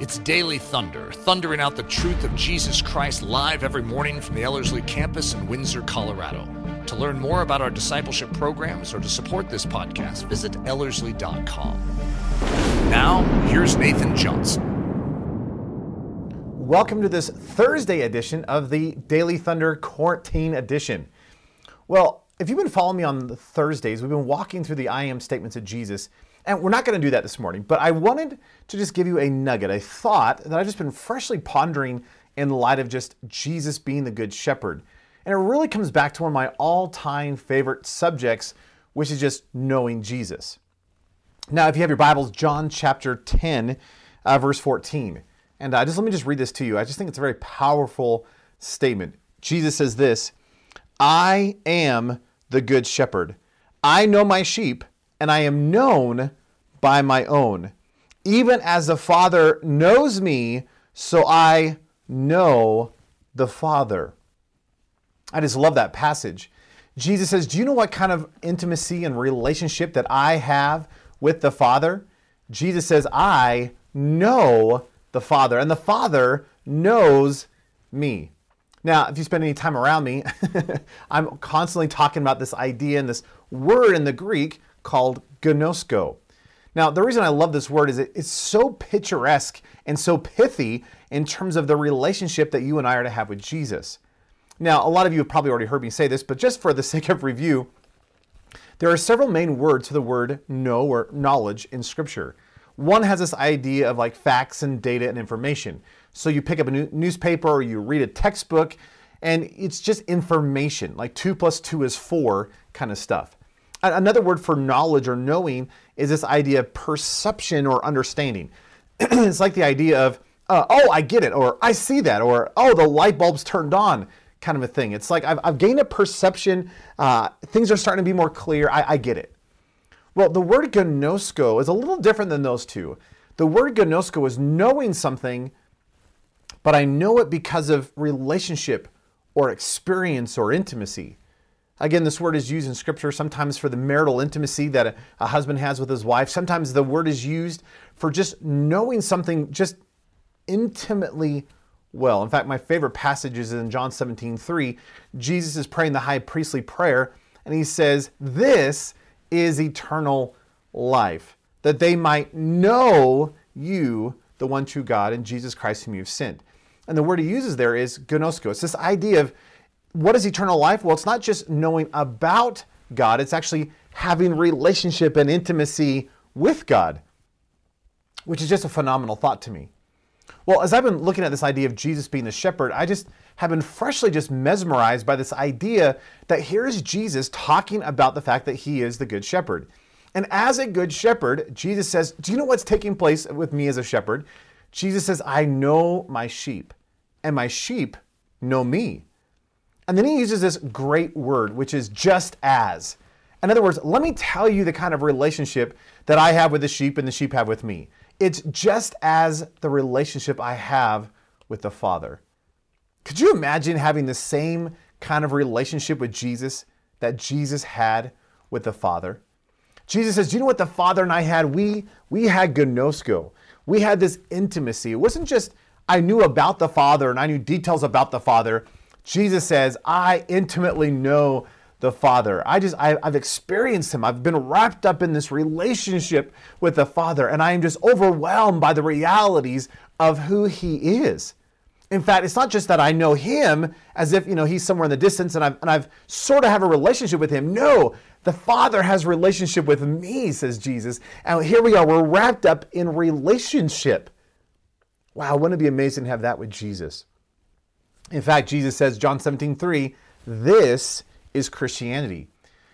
It's Daily Thunder, thundering out the truth of Jesus Christ live every morning from the Ellerslie campus in Windsor, Colorado. To learn more about our discipleship programs or to support this podcast, visit Ellerslie.com. Now, here's Nathan Johnson. Welcome to this Thursday edition of the Daily Thunder Quarantine Edition. Well, if you've been following me on Thursdays, we've been walking through the I am statements of Jesus and we're not going to do that this morning, but I wanted to just give you a nugget, a thought that I've just been freshly pondering in light of just Jesus being the Good Shepherd. And it really comes back to one of my all time favorite subjects, which is just knowing Jesus. Now, if you have your Bibles, John chapter 10, uh, verse 14. And uh, just let me just read this to you. I just think it's a very powerful statement. Jesus says this I am the Good Shepherd. I know my sheep and I am known by my own. Even as the Father knows me, so I know the Father. I just love that passage. Jesus says, Do you know what kind of intimacy and relationship that I have with the Father? Jesus says, I know the Father, and the Father knows me. Now, if you spend any time around me, I'm constantly talking about this idea and this word in the Greek called gnosko. Now, the reason I love this word is it's so picturesque and so pithy in terms of the relationship that you and I are to have with Jesus. Now, a lot of you have probably already heard me say this, but just for the sake of review, there are several main words to the word know or knowledge in Scripture. One has this idea of like facts and data and information. So you pick up a newspaper or you read a textbook, and it's just information, like two plus two is four kind of stuff. Another word for knowledge or knowing is this idea of perception or understanding. it's like the idea of, uh, oh, I get it, or I see that, or oh, the light bulb's turned on, kind of a thing. It's like I've, I've gained a perception, uh, things are starting to be more clear, I, I get it. Well, the word gnosko is a little different than those two. The word gnosko is knowing something, but I know it because of relationship or experience or intimacy. Again, this word is used in Scripture sometimes for the marital intimacy that a, a, husband has with his wife. Sometimes the word is used for just knowing something just intimately well. In fact, my favorite passage is in John 17 3. Jesus is praying the high priestly prayer, and he says, This is eternal life, that they might know you, the one true God, and Jesus Christ, whom you've sent. And the word he uses there is gnosko. It's this idea of what is eternal life? Well, it's not just knowing about God, it's actually having relationship and intimacy with God, which is just a phenomenal thought to me. Well, as I've been looking at this idea of Jesus being the shepherd, I just have been freshly just mesmerized by this idea that here is Jesus talking about the fact that he is the good shepherd. And as a good shepherd, Jesus says, Do you know what's taking place with me as a shepherd? Jesus says, I know my sheep, and my sheep know me. And then he uses this great word, which is just as. In other words, let me tell you the kind of relationship that I have with the sheep and the sheep have with me. It's just as the relationship I have with the Father. Could you imagine having the same kind of relationship with Jesus that Jesus had with the Father? Jesus says, Do you know what the Father and I had? We we had gnosko. We had this intimacy. It wasn't just I knew about the Father and I knew details about the Father. Jesus says, I intimately know the Father. I just, I, have experienced Him. I've been wrapped up in this relationship with the Father, and I am just overwhelmed by the realities of who He is. In fact, it's not just that I know Him as if, you know, He's somewhere in the distance and I've, and I've sort of have a relationship with Him. No, the Father has relationship with me, says Jesus. And here we are, we're wrapped up in relationship. Wow, wouldn't it be amazing to have that with Jesus? In fact, Jesus says, John 17, 3, this is Christianity.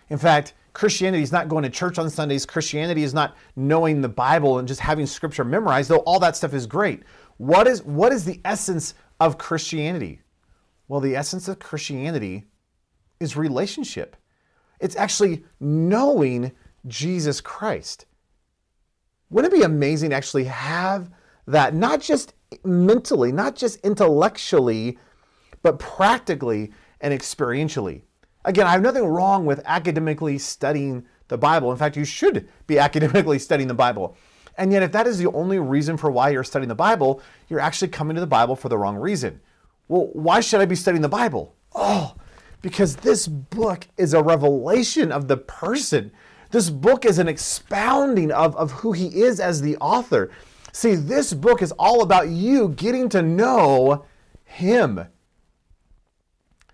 In fact, Christianity is not going to church on Sundays. Christianity is not knowing the Bible and just having scripture memorized, though all that stuff is great. What is, what is the essence of Christianity? Well, the essence of Christianity is relationship. It's actually knowing Jesus Christ. Wouldn't it be amazing to actually have that, not just mentally, not just intellectually, but practically and experientially. Again, I have nothing wrong with academically studying the Bible. In fact, you should be academically studying the Bible. And yet, if that is the only reason for why you're studying the Bible, you're actually coming to the Bible for the wrong reason. Well, why should I be studying the Bible? Oh, because this book is a revelation of the person. This book is an expounding of, of who he is as the author. See, this book is all about you getting to know him.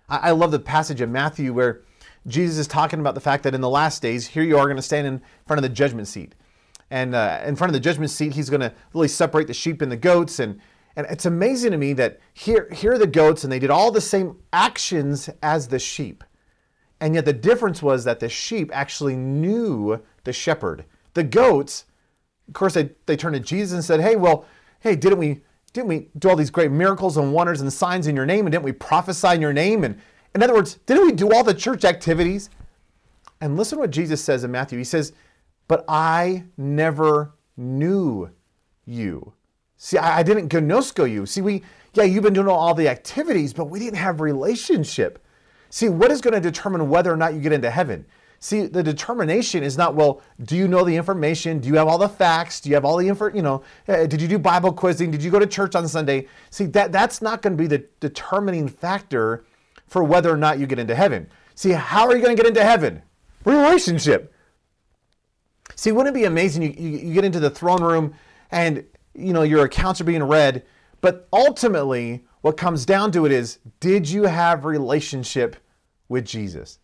I, love the passage of Matthew where Jesus is talking about the fact that in the last days, here you are going to stand in front of the judgment seat. And uh, in front of the judgment seat, he's going to really separate the sheep and the goats. And, and it's amazing to me that here, here are the goats, and they did all the same actions as the sheep. And yet the difference was that the sheep actually knew the shepherd. The goats, of course, they, they turned to Jesus and said, Hey, well, hey, didn't we didn't we do all these great miracles and wonders and signs in your name? And didn't we prophesy in your name? And in other words, didn't we do all the church activities? And listen what Jesus says in Matthew. He says, But I never knew you. See, I, I didn't gnosko you. See, we, yeah, you've been doing all the activities, but we didn't have relationship. See, what is going to determine whether or not you get into heaven? See, the determination is not, well, do you know the information? Do you have all the facts? Do you have all the info? You know, uh, did you do Bible quizzing? Did you go to church on Sunday? See, that, that's not going to be the determining factor for whether or not you get into heaven. See, how are you going to get into heaven? Relationship. See, wouldn't it be amazing? You, you, you get into the throne room and, you know, your accounts are being read, but ultimately, what comes down to it is, did you have relationship with Jesus?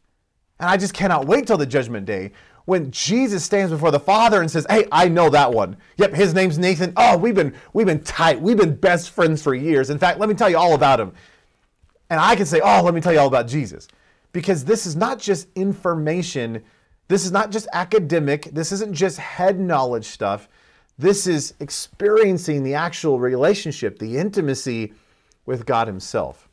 And I just cannot wait till the judgment day when Jesus stands before the Father and says, "Hey, I know that one. Yep, his name's Nathan. Oh, we've been we've been tight. We've been best friends for years. In fact, let me tell you all about him." And I can say, "Oh, let me tell you all about Jesus." Because this is not just information. This is not just academic. This isn't just head knowledge stuff. This is experiencing the actual relationship, the intimacy with God himself.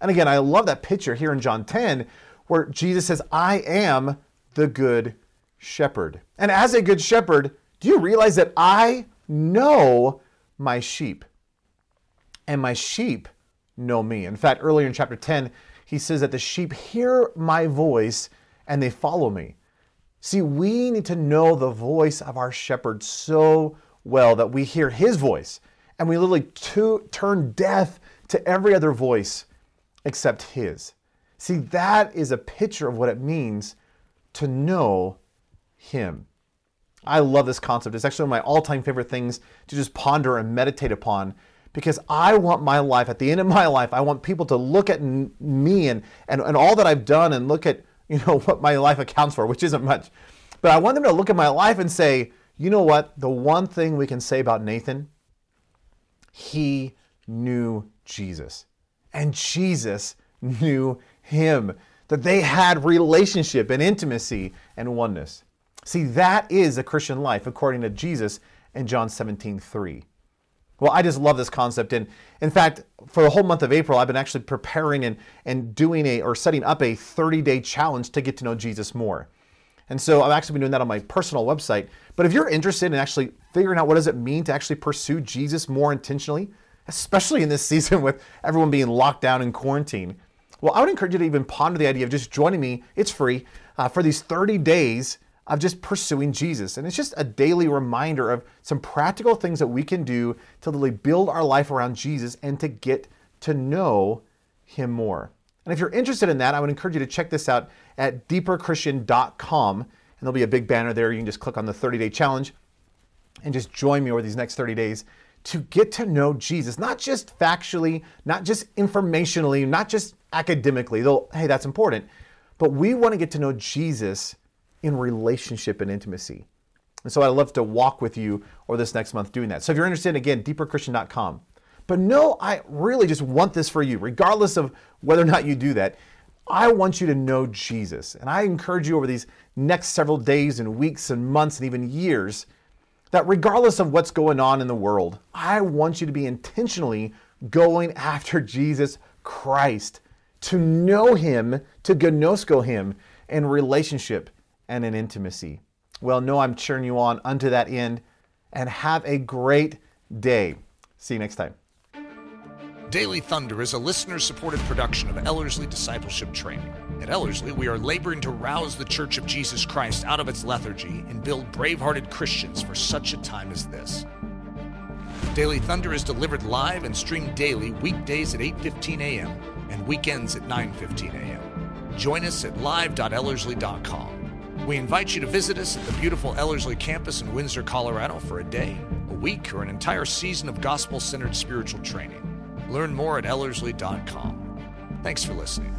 And again, I love that picture here in John 10 where Jesus says, I am the good shepherd. And as a good shepherd, do you realize that I know my sheep? And my sheep know me. In fact, earlier in chapter 10, he says that the sheep hear my voice and they follow me. See, we need to know the voice of our shepherd so well that we hear his voice and we literally to, turn death to every other voice except his. See, that is a picture of what it means to know Him. I love this concept. It's actually one of my all time favorite things to just ponder and meditate upon because I want my life, at the end of my life, I want people to look at me and, and, and all that I've done and look at you know what my life accounts for, which isn't much. But I want them to look at my life and say, you know what? The one thing we can say about Nathan, he knew Jesus. And Jesus knew him, that they had relationship and intimacy and oneness. See, that is a Christian life according to Jesus in John 17, 3. Well, I just love this concept. And in fact, for the whole month of April, I've been actually preparing and, and doing a or setting up a 30-day challenge to get to know Jesus more. And so I've actually been doing that on my personal website. But if you're interested in actually figuring out what does it mean to actually pursue Jesus more intentionally, especially in this season with everyone being locked down in quarantine, well, I would encourage you to even ponder the idea of just joining me. It's free uh, for these 30 days of just pursuing Jesus. And it's just a daily reminder of some practical things that we can do to really build our life around Jesus and to get to know Him more. And if you're interested in that, I would encourage you to check this out at deeperchristian.com. And there'll be a big banner there. You can just click on the 30 day challenge and just join me over these next 30 days to get to know Jesus, not just factually, not just informationally, not just academically, though, hey, that's important, but we want to get to know Jesus in relationship and intimacy. And so I'd love to walk with you or this next month doing that. So if you're interested, again, deeperchristian.com. But no, I really just want this for you, regardless of whether or not you do that. I want you to know Jesus. And I encourage you over these next several days and weeks and months and even years that regardless of what's going on in the world, I want you to be intentionally going after Jesus Christ, to know him, to gnosko him in relationship and in intimacy. Well, no, I'm cheering you on unto that end, and have a great day. See you next time. Daily Thunder is a listener supported production of Ellerslie Discipleship Training. At Ellerslie, we are laboring to rouse the Church of Jesus Christ out of its lethargy and build brave-hearted Christians for such a time as this. Daily Thunder is delivered live and streamed daily weekdays at 8:15 a.m. and weekends at 9:15 a.m. Join us at live.ellerslie.com. We invite you to visit us at the beautiful Ellerslie campus in Windsor, Colorado for a day, a week, or an entire season of gospel-centered spiritual training. Learn more at ellerslie.com. Thanks for listening.